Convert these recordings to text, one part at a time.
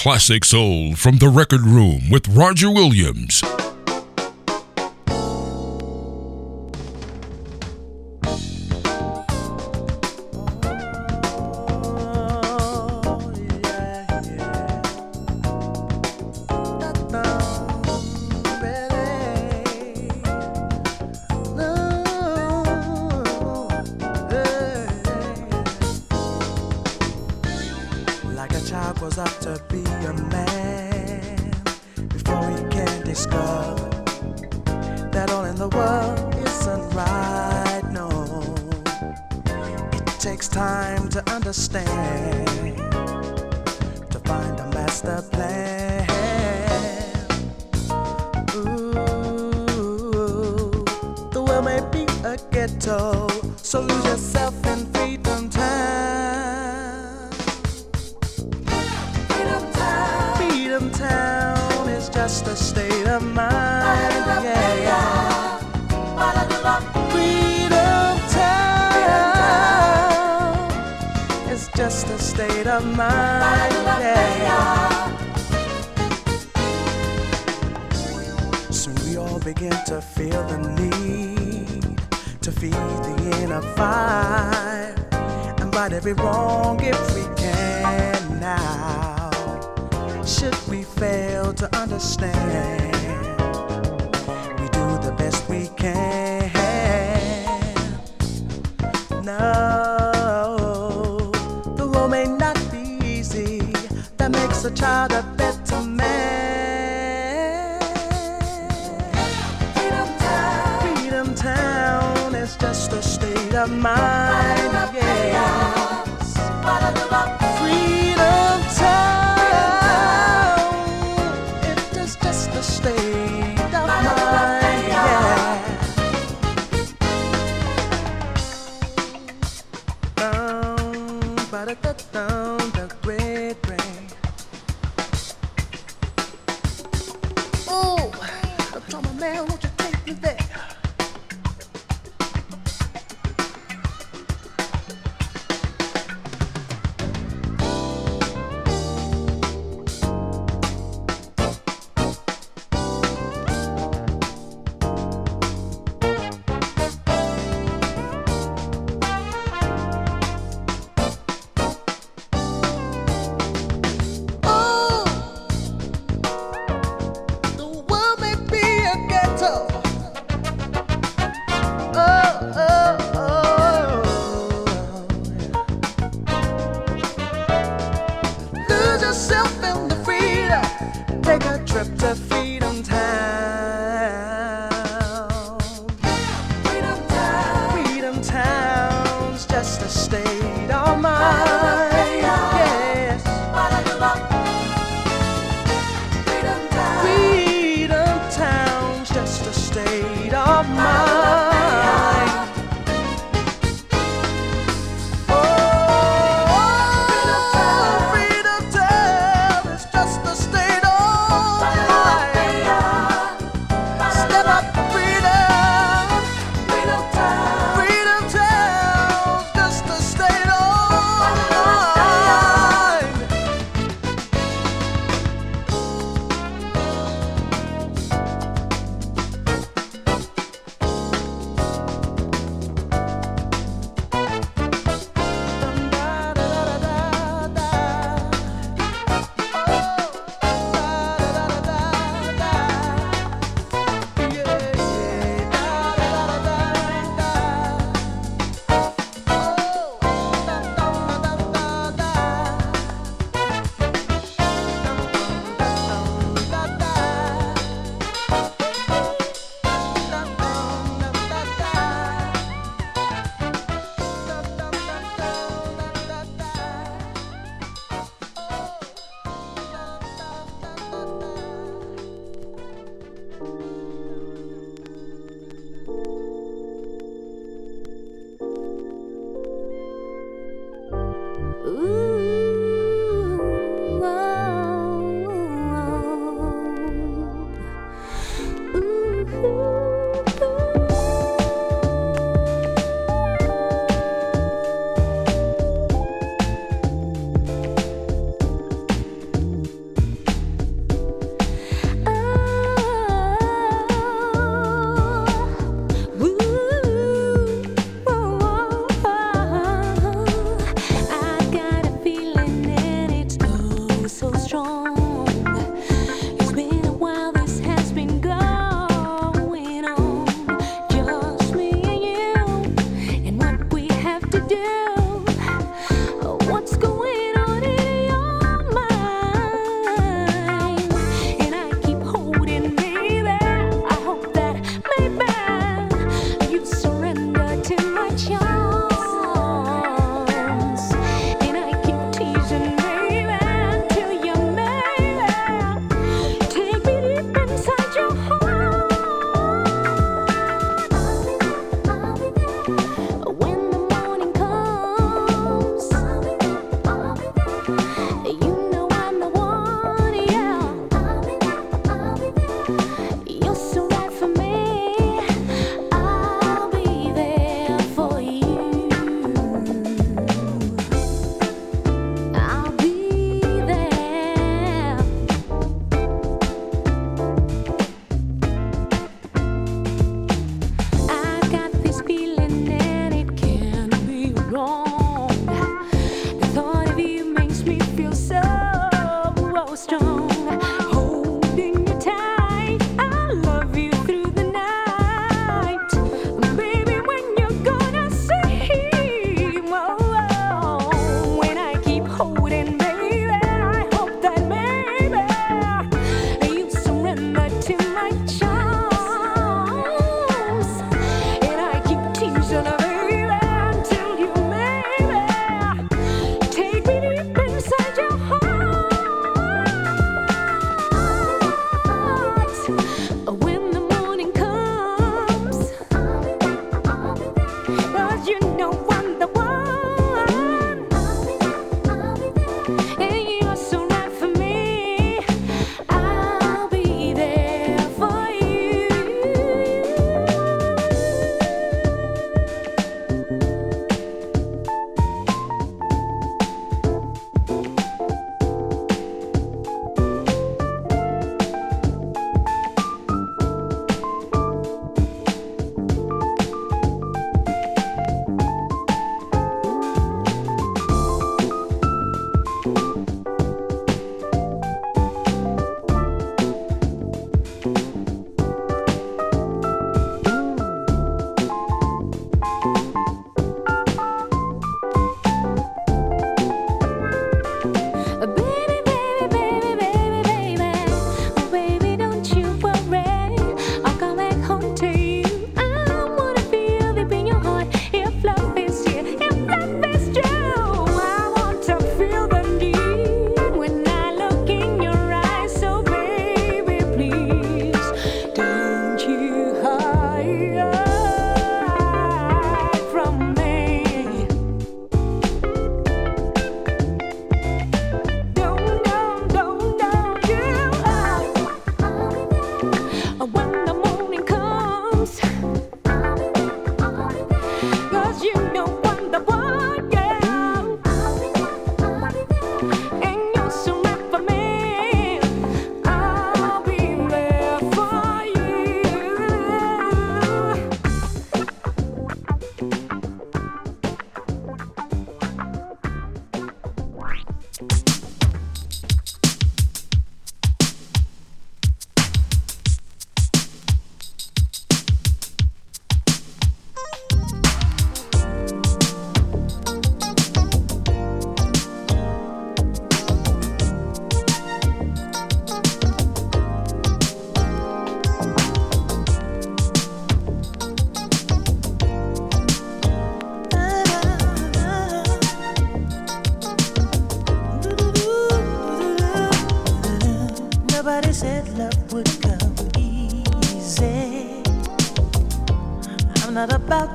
classic soul from the record room with Roger Williams.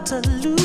To lose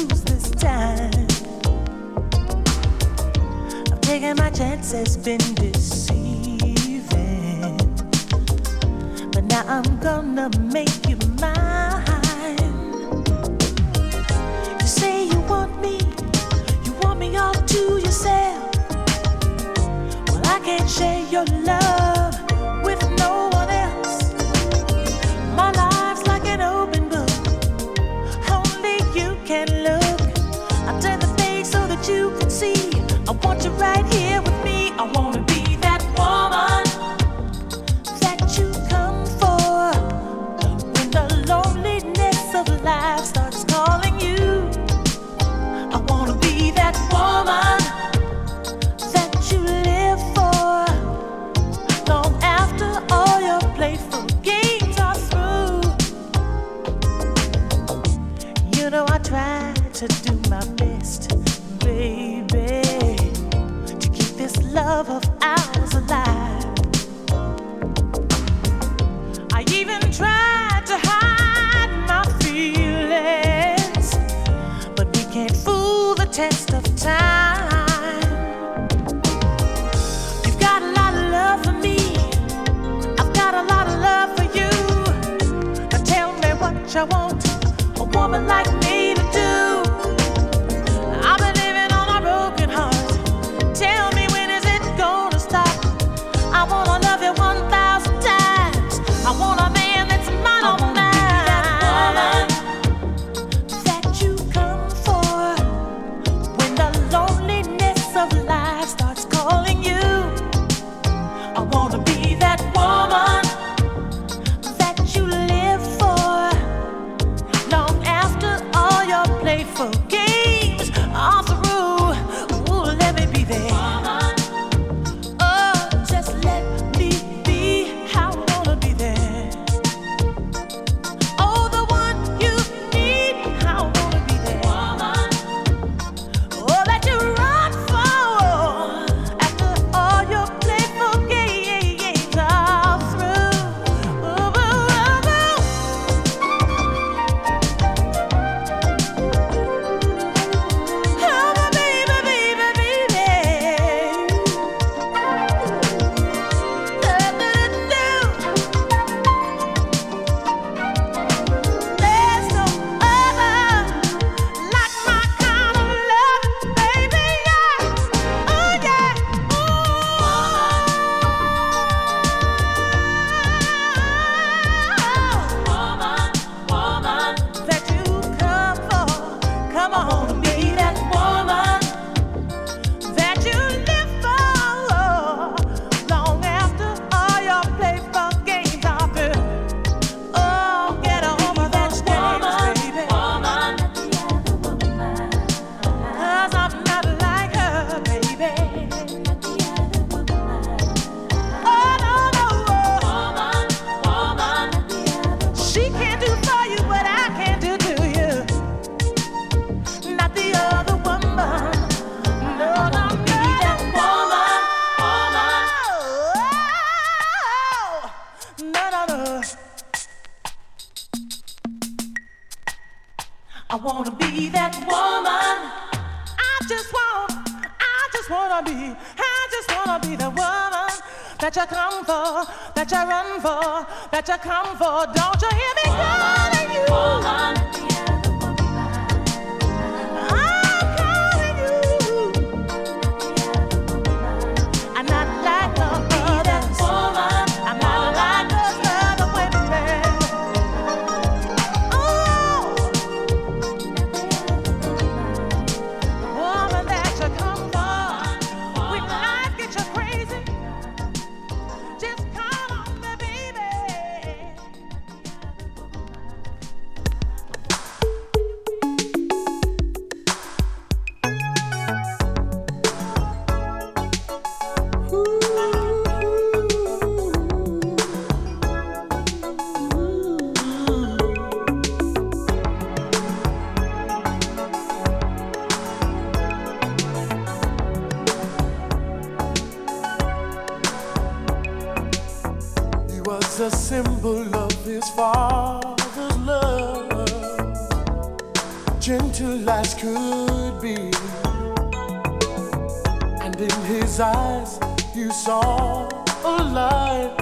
you saw a light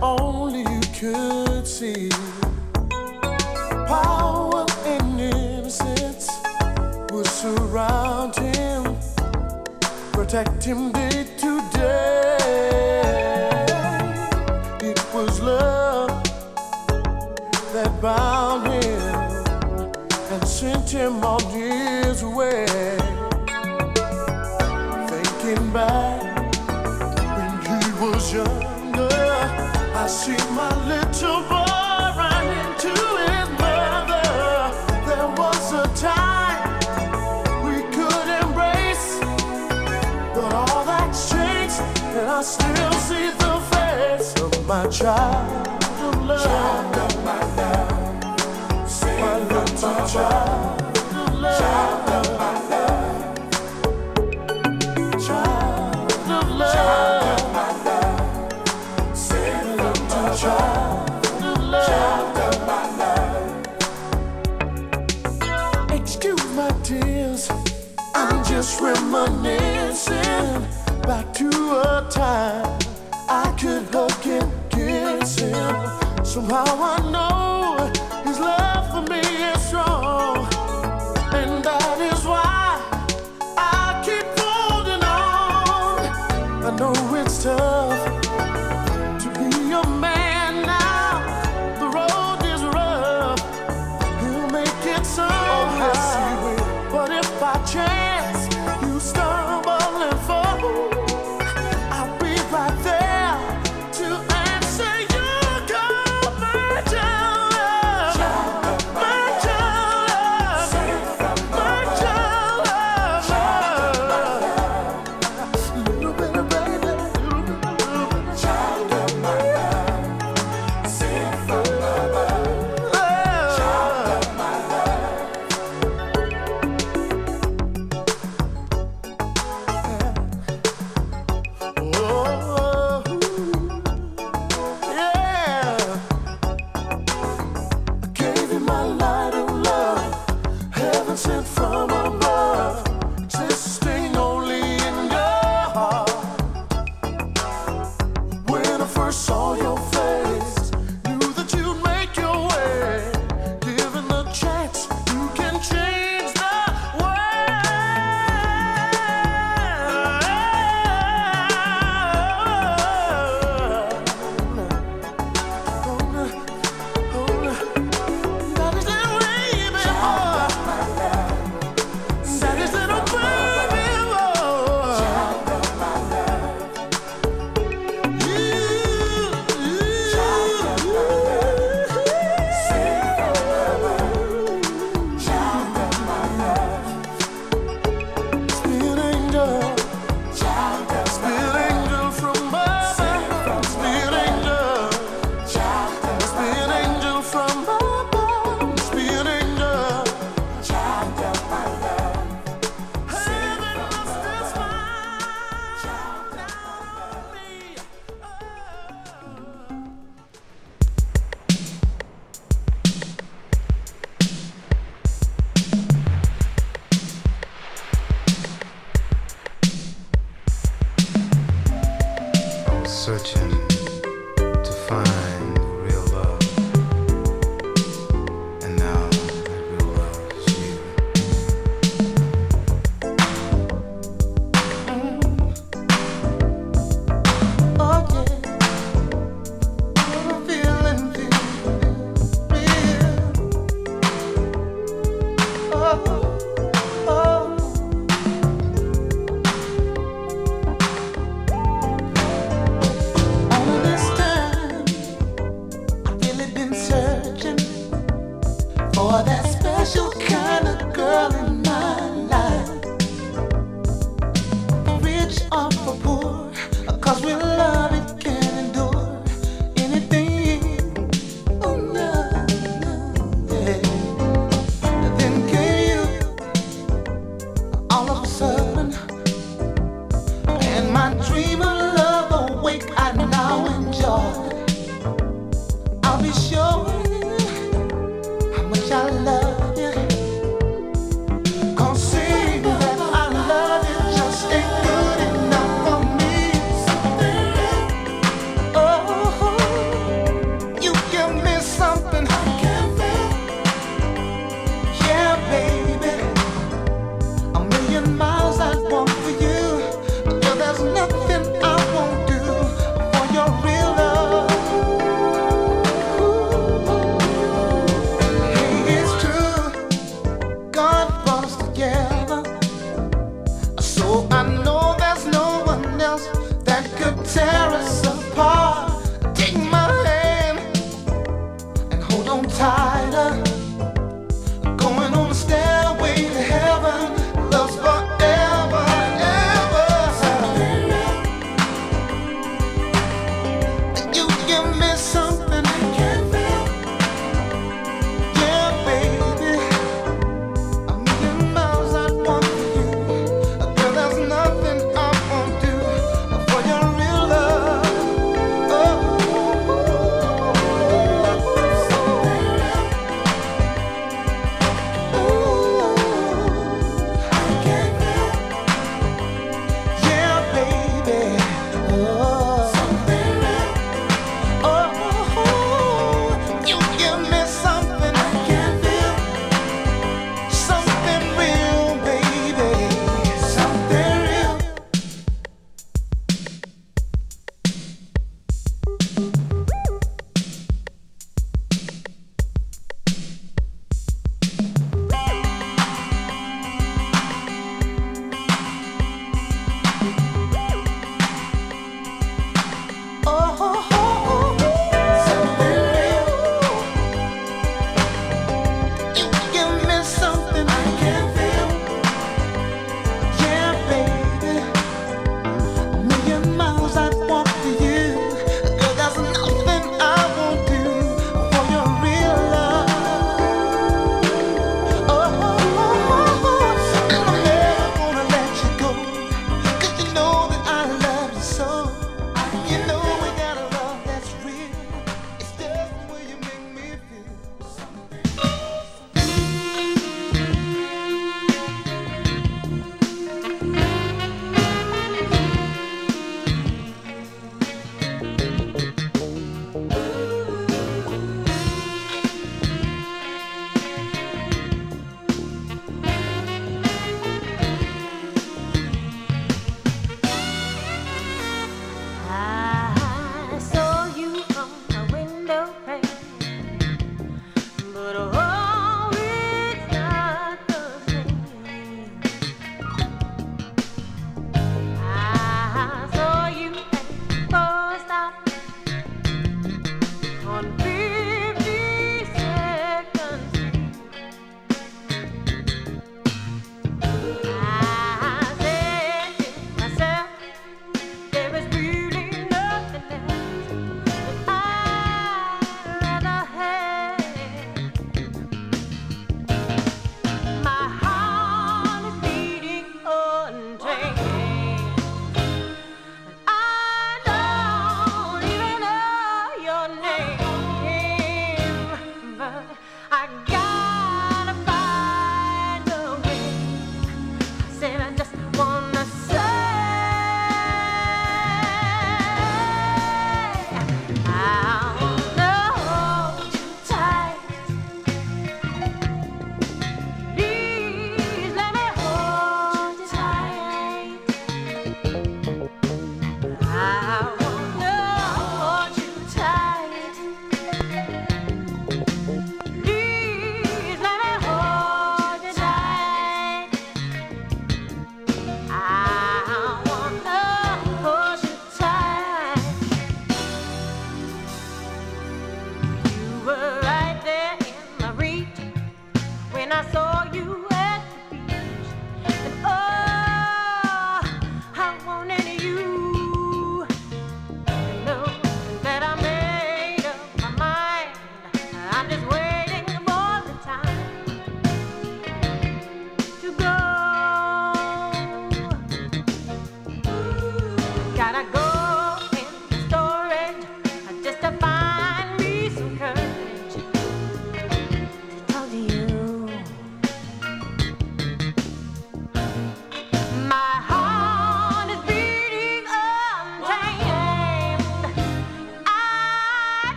only you could see. Power and innocence would surround him, protect him. still see the face of my child of love. Child of my love. See my little child. just reminiscing back to a time Somehow I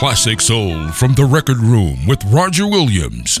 classic soul from the record room with Roger Williams.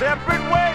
Separate ways,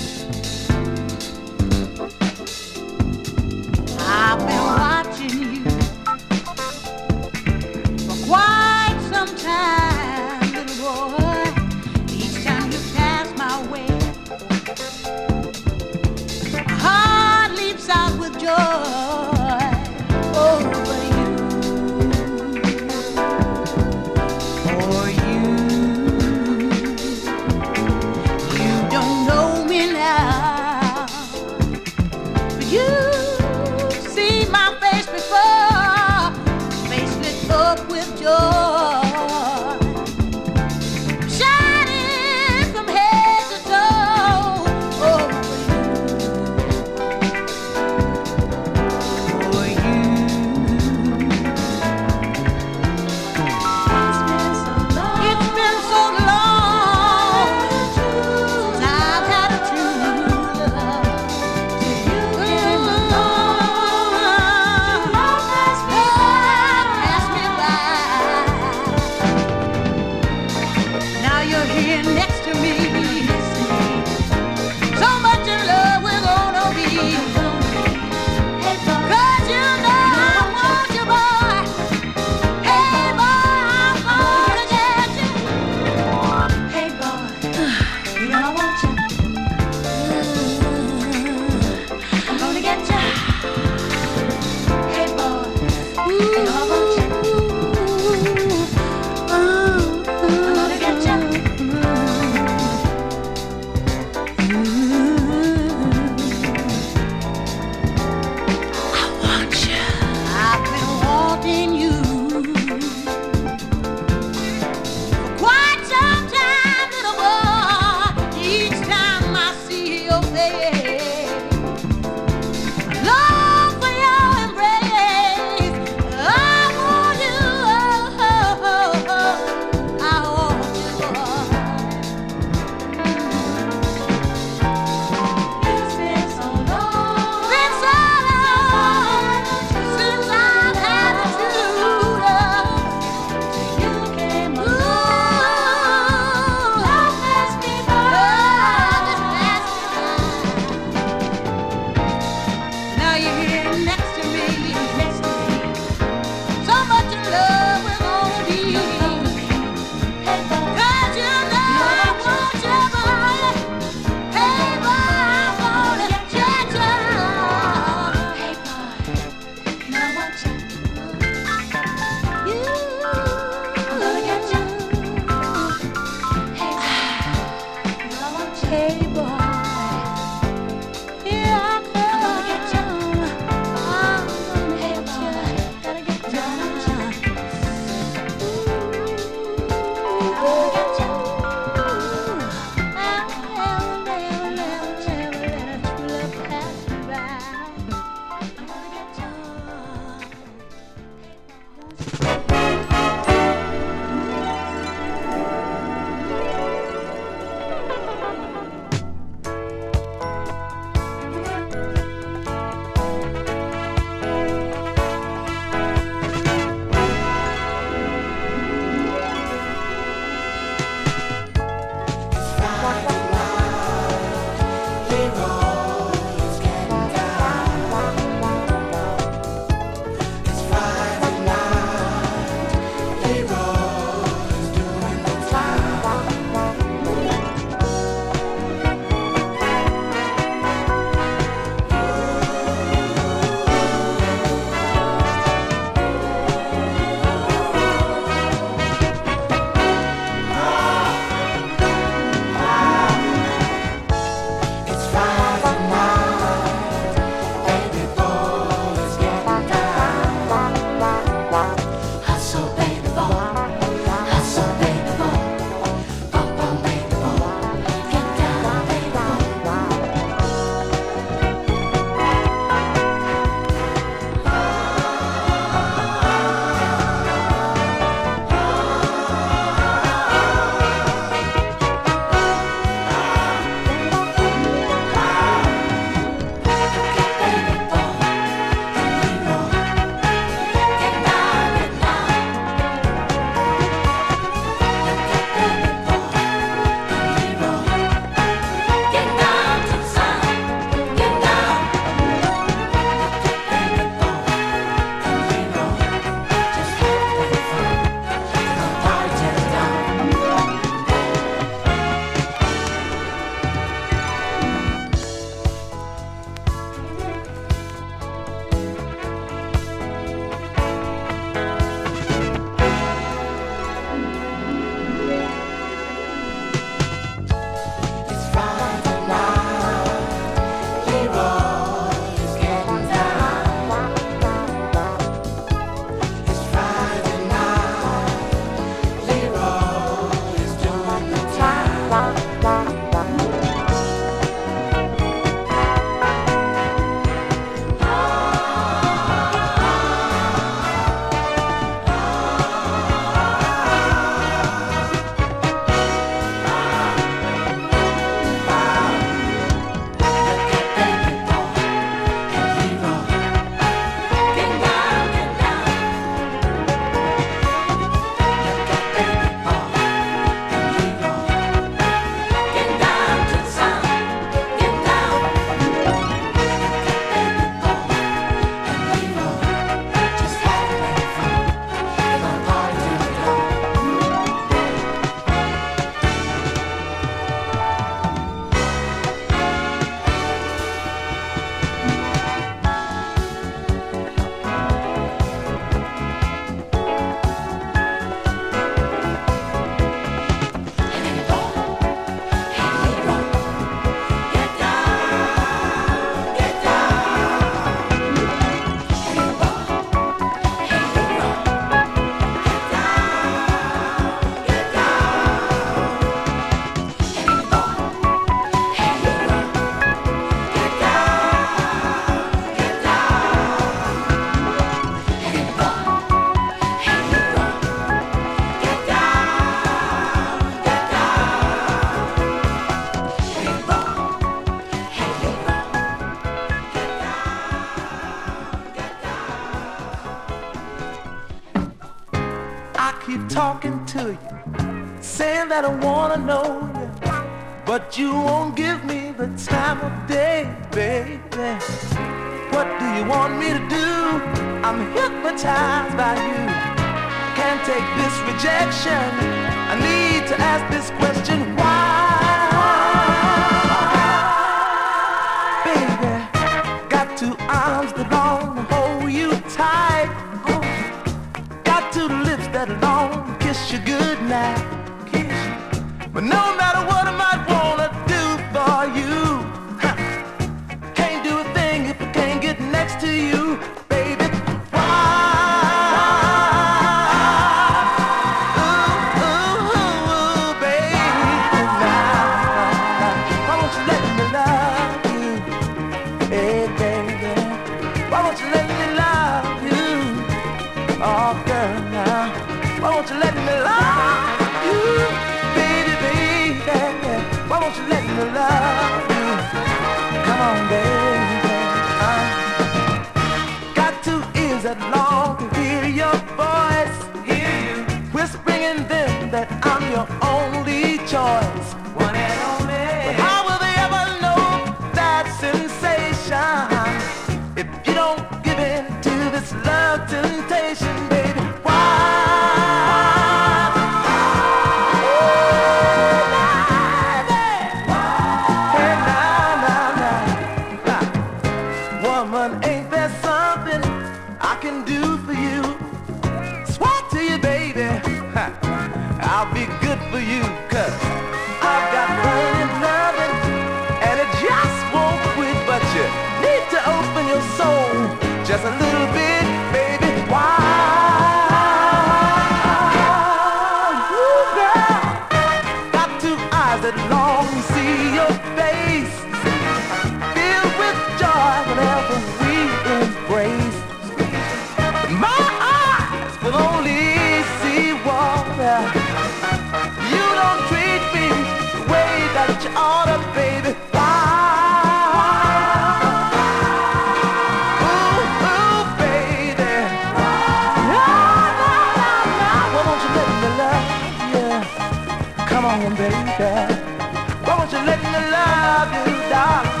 you let me love you, darling?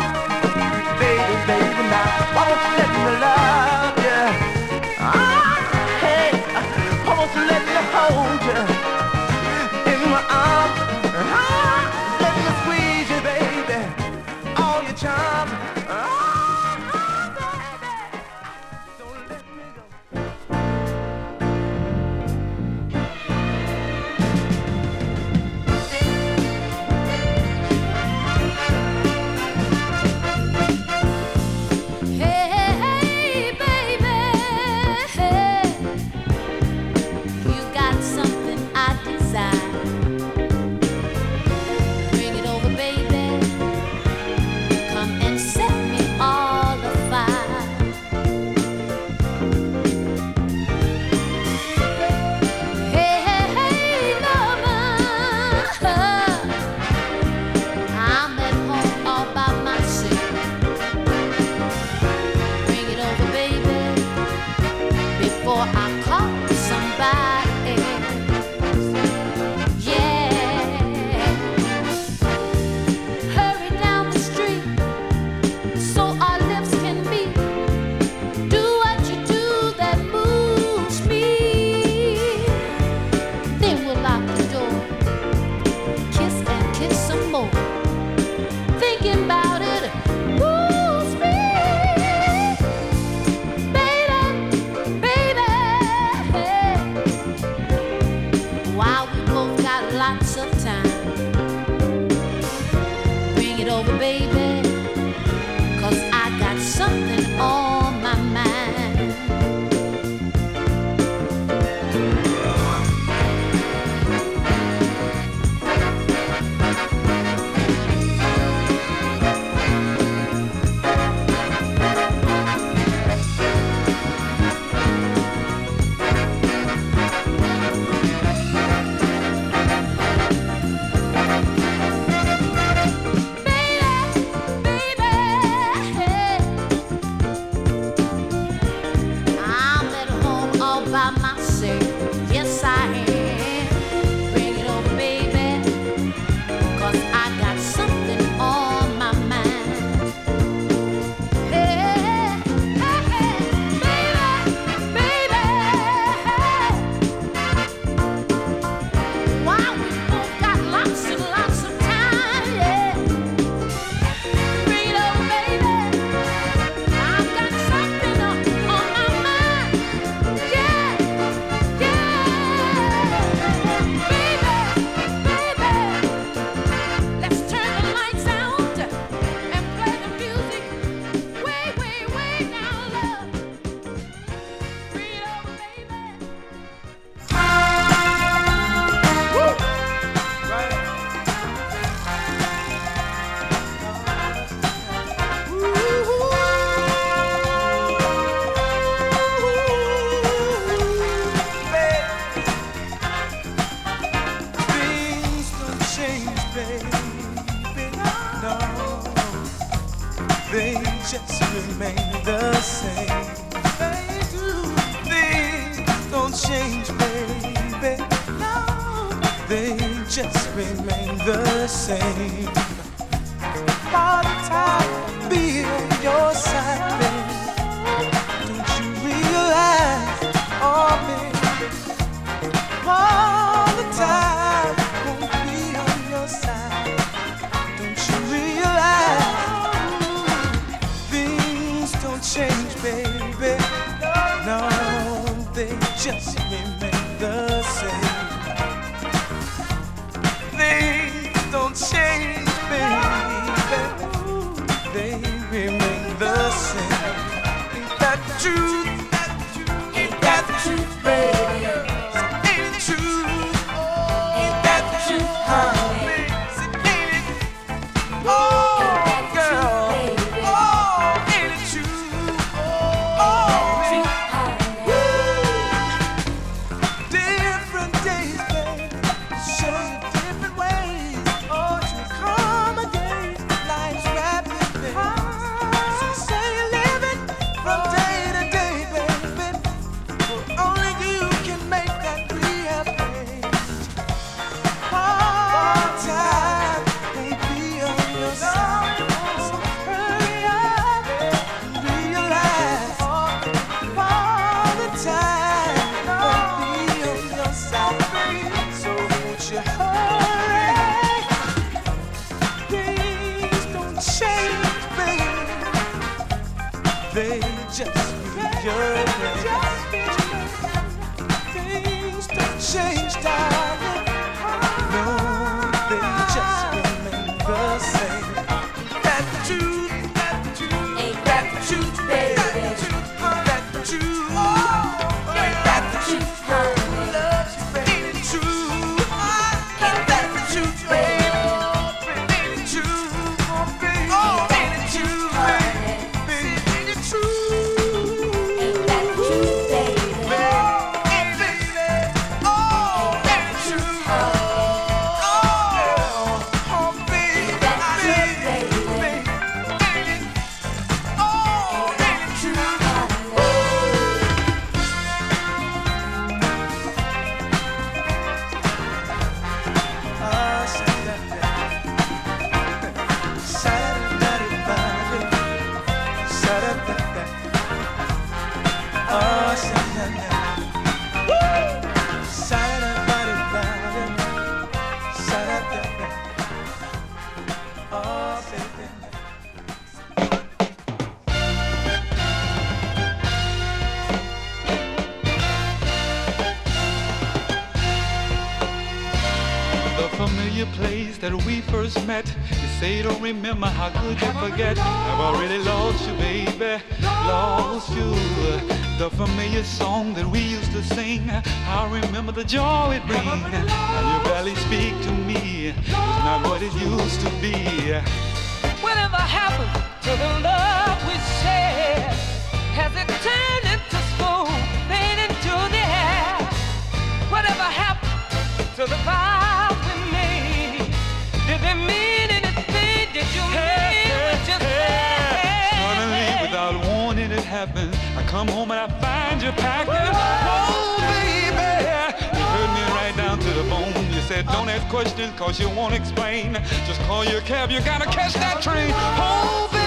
same. All the time being your side, babe. Don't you realize, oh, babe, all the time won't be on your side. Don't you realize things don't change, baby? No, they just. say you don't remember how good you forget. I've already lost you, baby, lost you. The familiar song that we used to sing, I remember the joy it brings. Now you barely speak to me, it's not what it used to be. Whatever happened to the love? come home and I find you packing. Oh, baby, you hurt me right down to the bone. You said don't ask questions cause you won't explain. Just call your cab, you gotta catch that train. Oh, baby.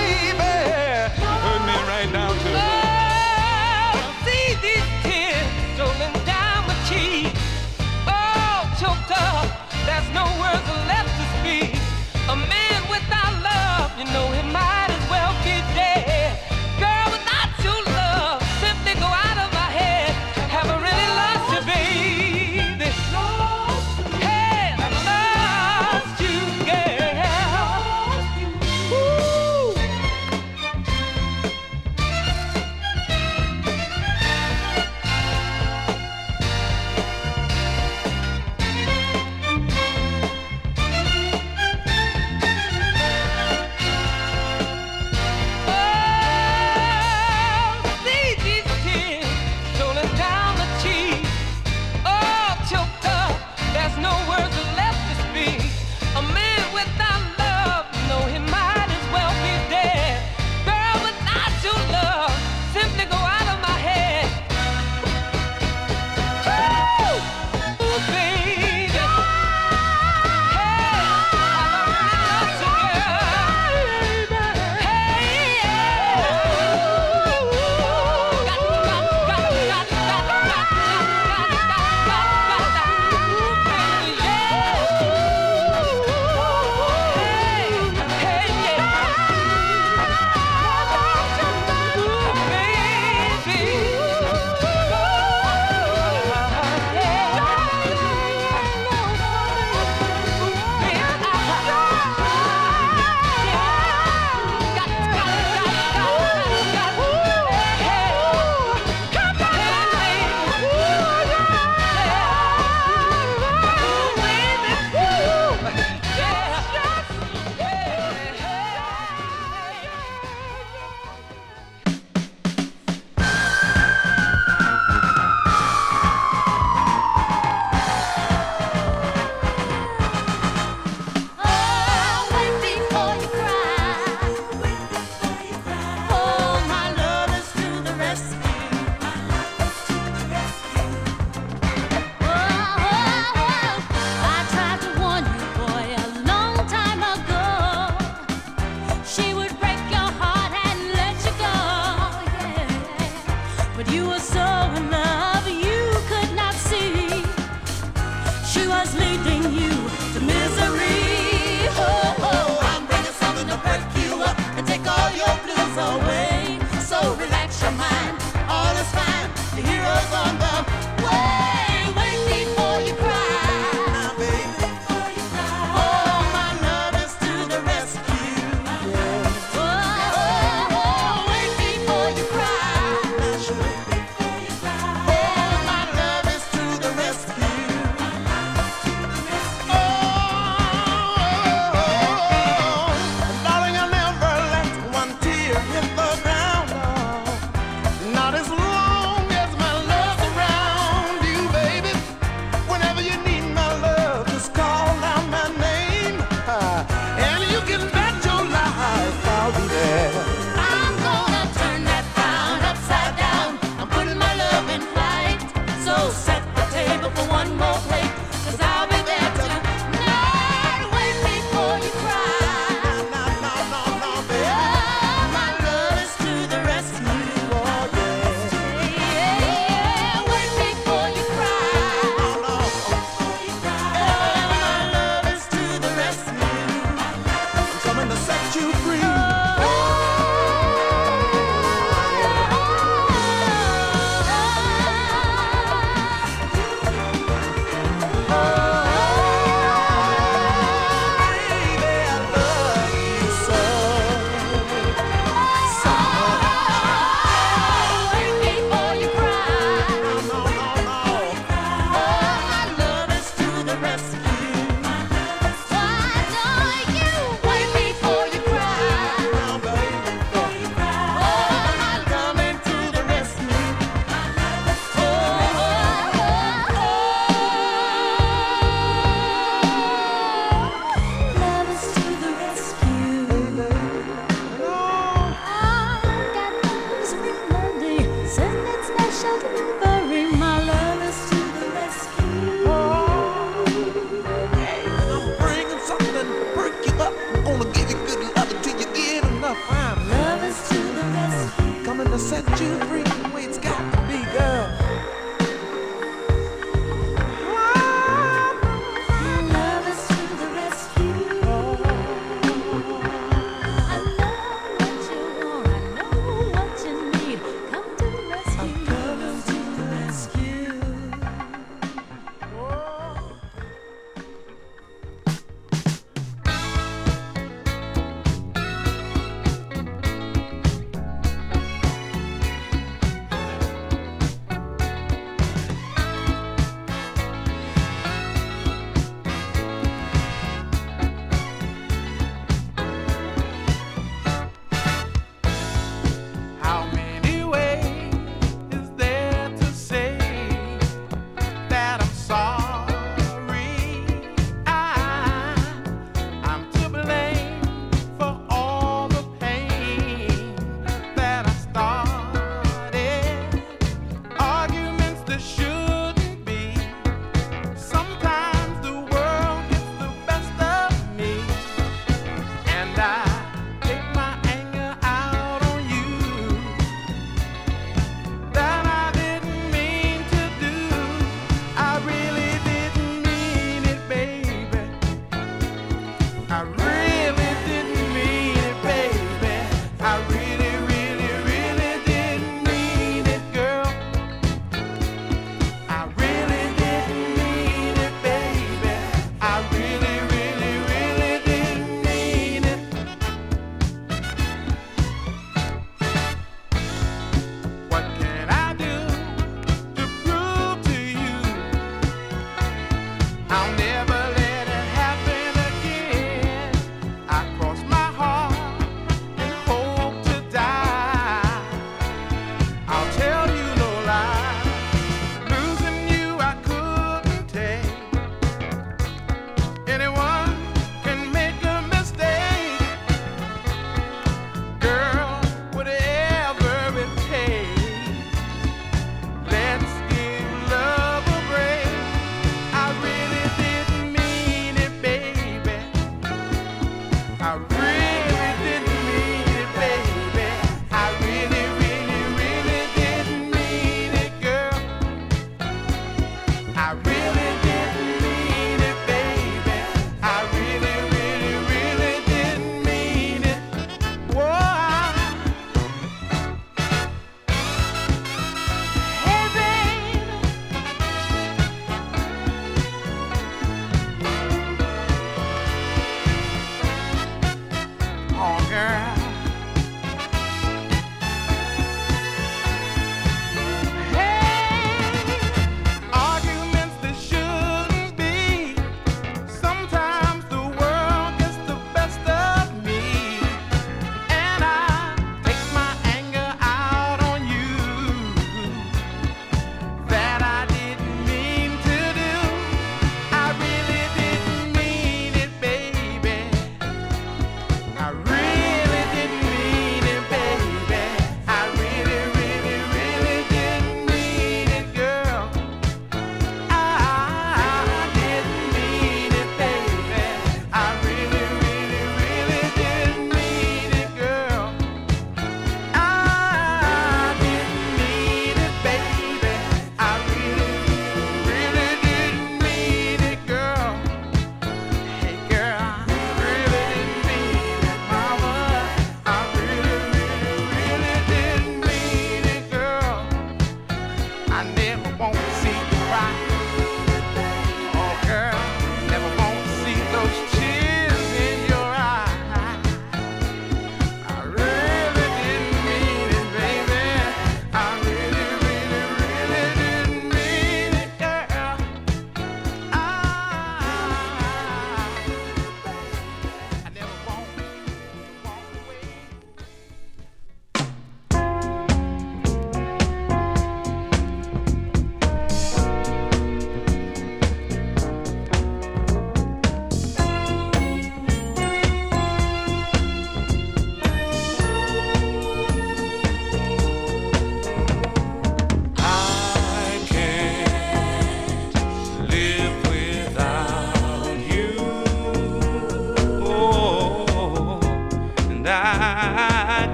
I really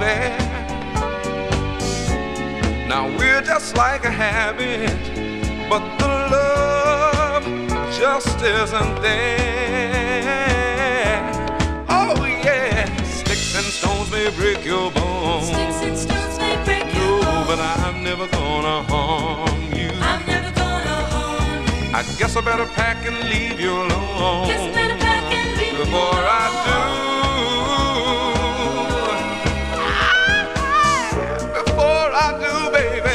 there. Now we're just like a habit, but the love just isn't there. Oh yeah, sticks and stones may break your bones. Sticks and stones may break your bones. No, but I'm never gonna harm you. I'm never gonna harm you. I guess I better pack and leave you alone. Guess I better pack and leave Before you alone. I do. I do, baby.